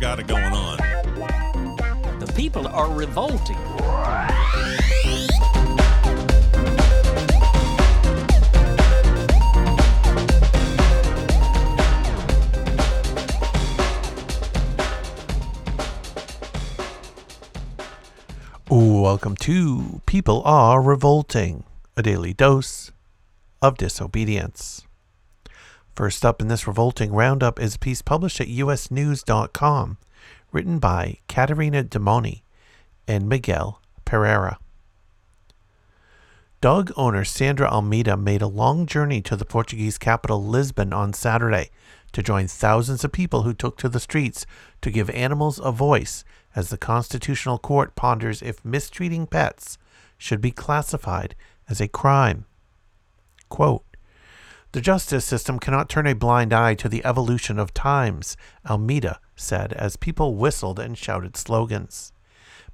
got it going on. The people are revolting. Welcome to People Are Revolting, a daily dose of disobedience. First up in this revolting roundup is a piece published at usnews.com, written by Caterina Demoni and Miguel Pereira. Dog owner Sandra Almeida made a long journey to the Portuguese capital Lisbon on Saturday to join thousands of people who took to the streets to give animals a voice as the Constitutional Court ponders if mistreating pets should be classified as a crime. Quote, the justice system cannot turn a blind eye to the evolution of times, Almeida said as people whistled and shouted slogans.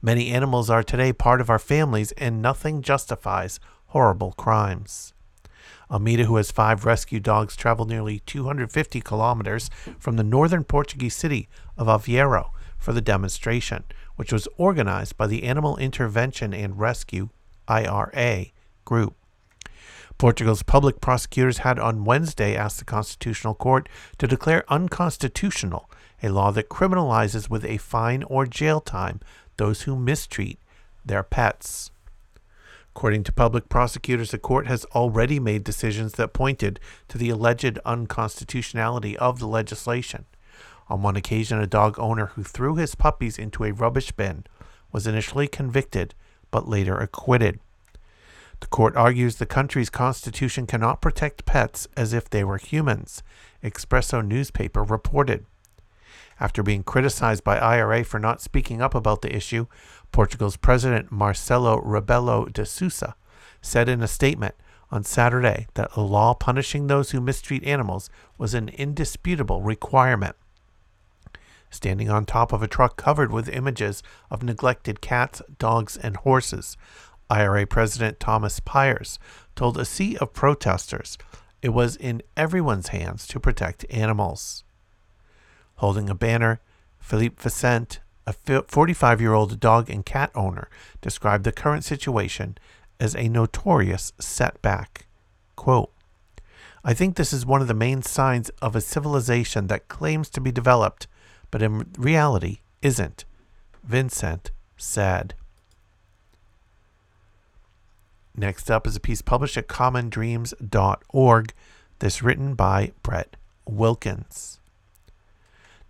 Many animals are today part of our families, and nothing justifies horrible crimes. Almeida, who has five rescue dogs, traveled nearly 250 kilometers from the northern Portuguese city of Aveiro for the demonstration, which was organized by the Animal Intervention and Rescue IRA group. Portugal's public prosecutors had on Wednesday asked the Constitutional Court to declare unconstitutional a law that criminalizes with a fine or jail time those who mistreat their pets. According to public prosecutors, the court has already made decisions that pointed to the alleged unconstitutionality of the legislation. On one occasion, a dog owner who threw his puppies into a rubbish bin was initially convicted but later acquitted. The court argues the country's constitution cannot protect pets as if they were humans, Expresso newspaper reported. After being criticized by IRA for not speaking up about the issue, Portugal's President Marcelo Rebelo de Sousa said in a statement on Saturday that a law punishing those who mistreat animals was an indisputable requirement. Standing on top of a truck covered with images of neglected cats, dogs, and horses, IRA President Thomas Pyers told a sea of protesters it was in everyone's hands to protect animals. Holding a banner, Philippe Vicente, a 45 year old dog and cat owner, described the current situation as a notorious setback. Quote, I think this is one of the main signs of a civilization that claims to be developed, but in reality isn't, Vincent said. Next up is a piece published at commondreams.org. This written by Brett Wilkins.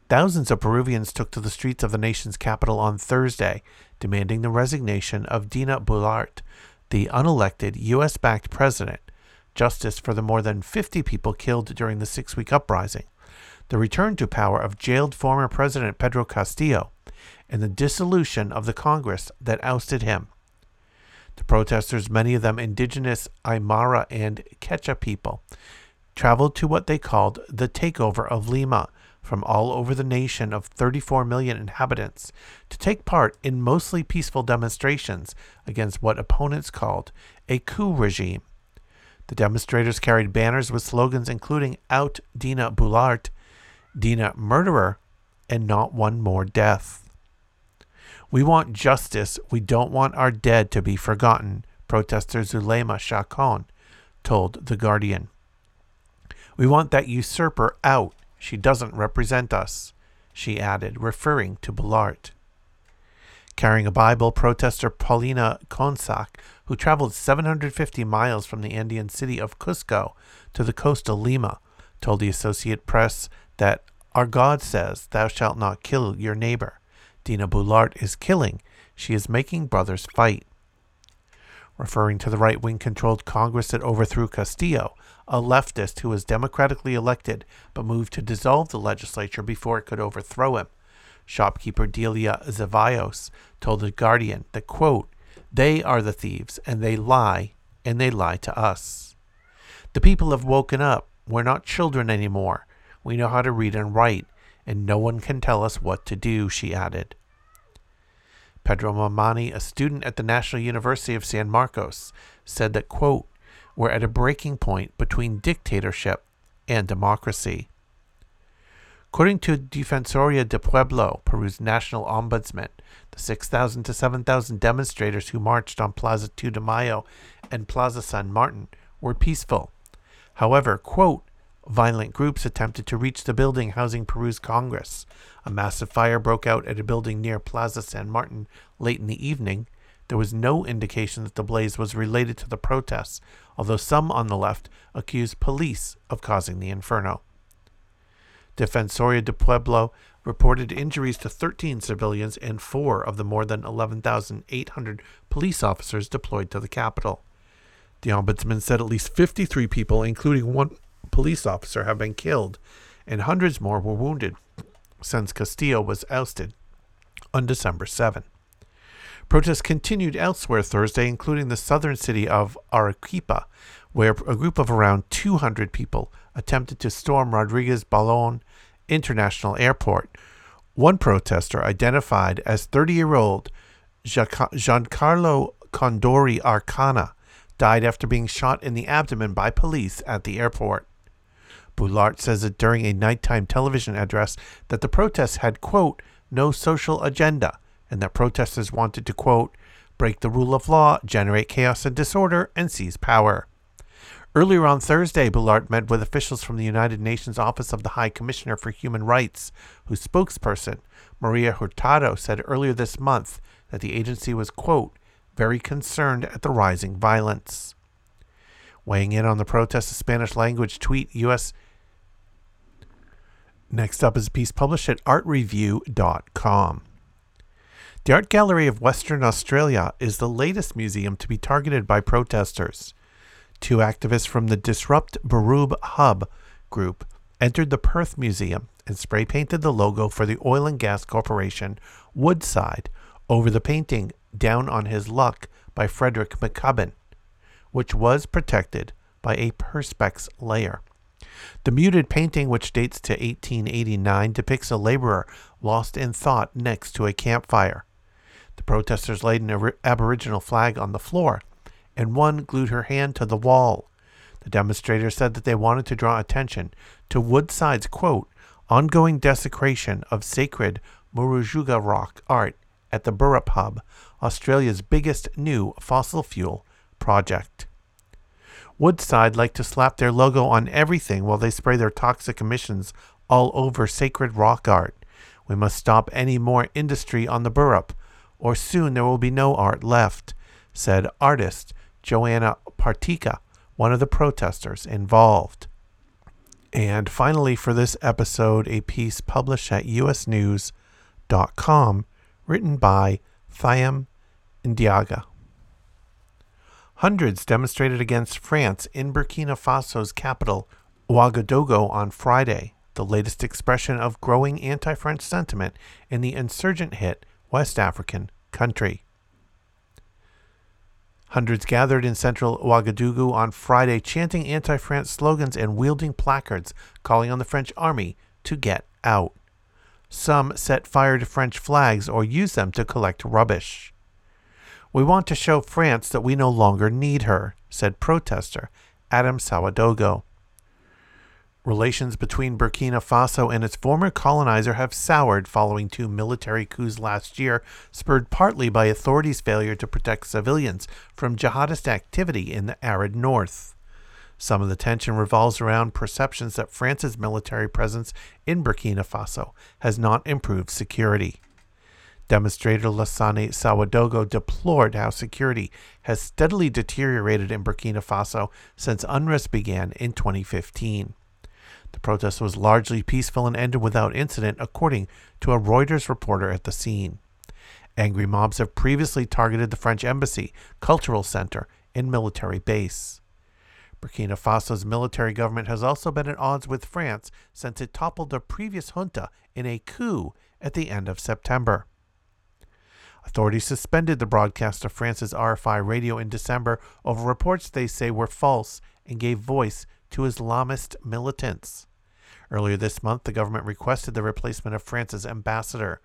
Thousands of Peruvians took to the streets of the nation's capital on Thursday, demanding the resignation of Dina Boluarte, the unelected U.S. backed president, justice for the more than 50 people killed during the six week uprising, the return to power of jailed former President Pedro Castillo, and the dissolution of the Congress that ousted him. The protesters, many of them indigenous Aymara and Quechua people, traveled to what they called the takeover of Lima from all over the nation of 34 million inhabitants to take part in mostly peaceful demonstrations against what opponents called a coup regime. The demonstrators carried banners with slogans including Out Dina Boulart, Dina Murderer, and Not One More Death. We want justice. We don't want our dead to be forgotten, protester Zulema Chacon told The Guardian. We want that usurper out. She doesn't represent us, she added, referring to Boluarte. Carrying a Bible, protester Paulina Consac, who traveled 750 miles from the Andean city of Cusco to the coast of Lima, told the Associate Press that our God says, Thou shalt not kill your neighbor. Dina Boulart is killing. She is making brothers fight. Referring to the right wing controlled Congress that overthrew Castillo, a leftist who was democratically elected but moved to dissolve the legislature before it could overthrow him. Shopkeeper Delia Zavaios told The Guardian that, quote, they are the thieves, and they lie, and they lie to us. The people have woken up. We're not children anymore. We know how to read and write, and no one can tell us what to do, she added. Pedro Mamani, a student at the National University of San Marcos, said that, quote, we're at a breaking point between dictatorship and democracy. According to Defensoria de Pueblo, Peru's national ombudsman, the 6,000 to 7,000 demonstrators who marched on Plaza 2 de Mayo and Plaza San Martin were peaceful. However, quote, violent groups attempted to reach the building housing Peru's Congress. A massive fire broke out at a building near Plaza San Martin late in the evening. There was no indication that the blaze was related to the protests, although some on the left accused police of causing the inferno. Defensoria de Pueblo reported injuries to 13 civilians and four of the more than 11,800 police officers deployed to the capital. The ombudsman said at least 53 people, including one police officer, have been killed and hundreds more were wounded since Castillo was ousted on December 7. Protests continued elsewhere Thursday, including the southern city of Arequipa, where a group of around 200 people attempted to storm Rodriguez Ballon International Airport. One protester, identified as 30 year old Giancarlo Condori Arcana, died after being shot in the abdomen by police at the airport. Boulart says that during a nighttime television address that the protests had, quote, no social agenda, and that protesters wanted to, quote, break the rule of law, generate chaos and disorder, and seize power. Earlier on Thursday, Boulart met with officials from the United Nations Office of the High Commissioner for Human Rights, whose spokesperson, Marta Hurtado, said earlier this month that the agency was, quote, very concerned at the rising violence. Weighing in on the protest, a Spanish language tweet U.S. Next up is a piece published at artreview.com. The Art Gallery of Western Australia is the latest museum to be targeted by protesters. Two activists from the Disrupt Burrup Hub group entered the Perth Museum and spray painted the logo for the oil and gas corporation Woodside over the painting Down on His Luck by Frederick McCubbin, which was protected by a Perspex layer. The muted painting, which dates to 1889, depicts a laborer lost in thought next to a campfire. The protesters laid an Aboriginal flag on the floor and one glued her hand to the wall. The demonstrators said that they wanted to draw attention to Woodside's quote, ongoing desecration of sacred Murujuga rock art at the Burrup Hub, Australia's biggest new fossil fuel project. Woodside like to slap their logo on everything while they spray their toxic emissions all over sacred rock art. We must stop any more industry on the Burrup, or soon there will be no art left, said artist Joana Partyka, one of the protesters involved. And finally, for this episode, a piece published at usnews.com written by Thiam Ndiaga. Hundreds demonstrated against France in Burkina Faso's capital, Ouagadougou, on Friday, the latest expression of growing anti French sentiment in the insurgent hit West African country. Hundreds gathered in central Ouagadougou on Friday, chanting anti France slogans and wielding placards calling on the French army to get out. Some set fire to French flags or used them to collect rubbish. We want to show France that we no longer need her, said protester Adam Sawadogo. Relations between Burkina Faso and its former colonizer have soured following two military coups last year, spurred partly by authorities' failure to protect civilians from jihadist activity in the arid north. Some of the tension revolves around perceptions that France's military presence in Burkina Faso has not improved security. Demonstrator Lassane Sawadogo deplored how security has steadily deteriorated in Burkina Faso since unrest began in 2015. The protest was largely peaceful and ended without incident, according to a Reuters reporter at the scene. Angry mobs have previously targeted the French embassy, cultural center, and military base. Burkina Faso's military government has also been at odds with France since it toppled the previous junta in a coup at the end of September. Authorities suspended the broadcast of France's RFI radio in December over reports they say were false and gave voice to Islamist militants. Earlier this month, the government requested the replacement of France's ambassador.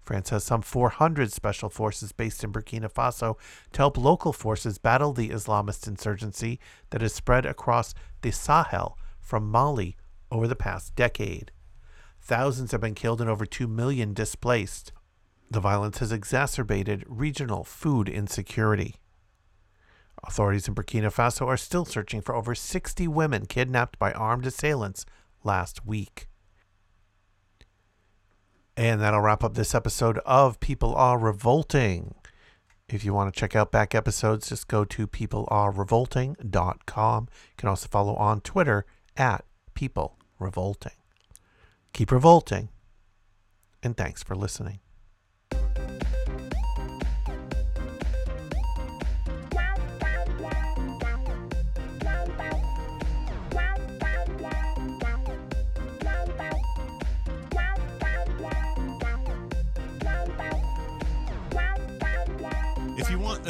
France has some 400 special forces based in Burkina Faso to help local forces battle the Islamist insurgency that has spread across the Sahel from Mali over the past decade. Thousands have been killed and over 2 million displaced. The violence has exacerbated regional food insecurity. Authorities in Burkina Faso are still searching for over 60 women kidnapped by armed assailants last week. And that'll wrap up this episode of People Are Revolting. If you want to check out back episodes, just go to peoplearerevolting.com. You can also follow on Twitter at People Revolting. Keep revolting, and thanks for listening.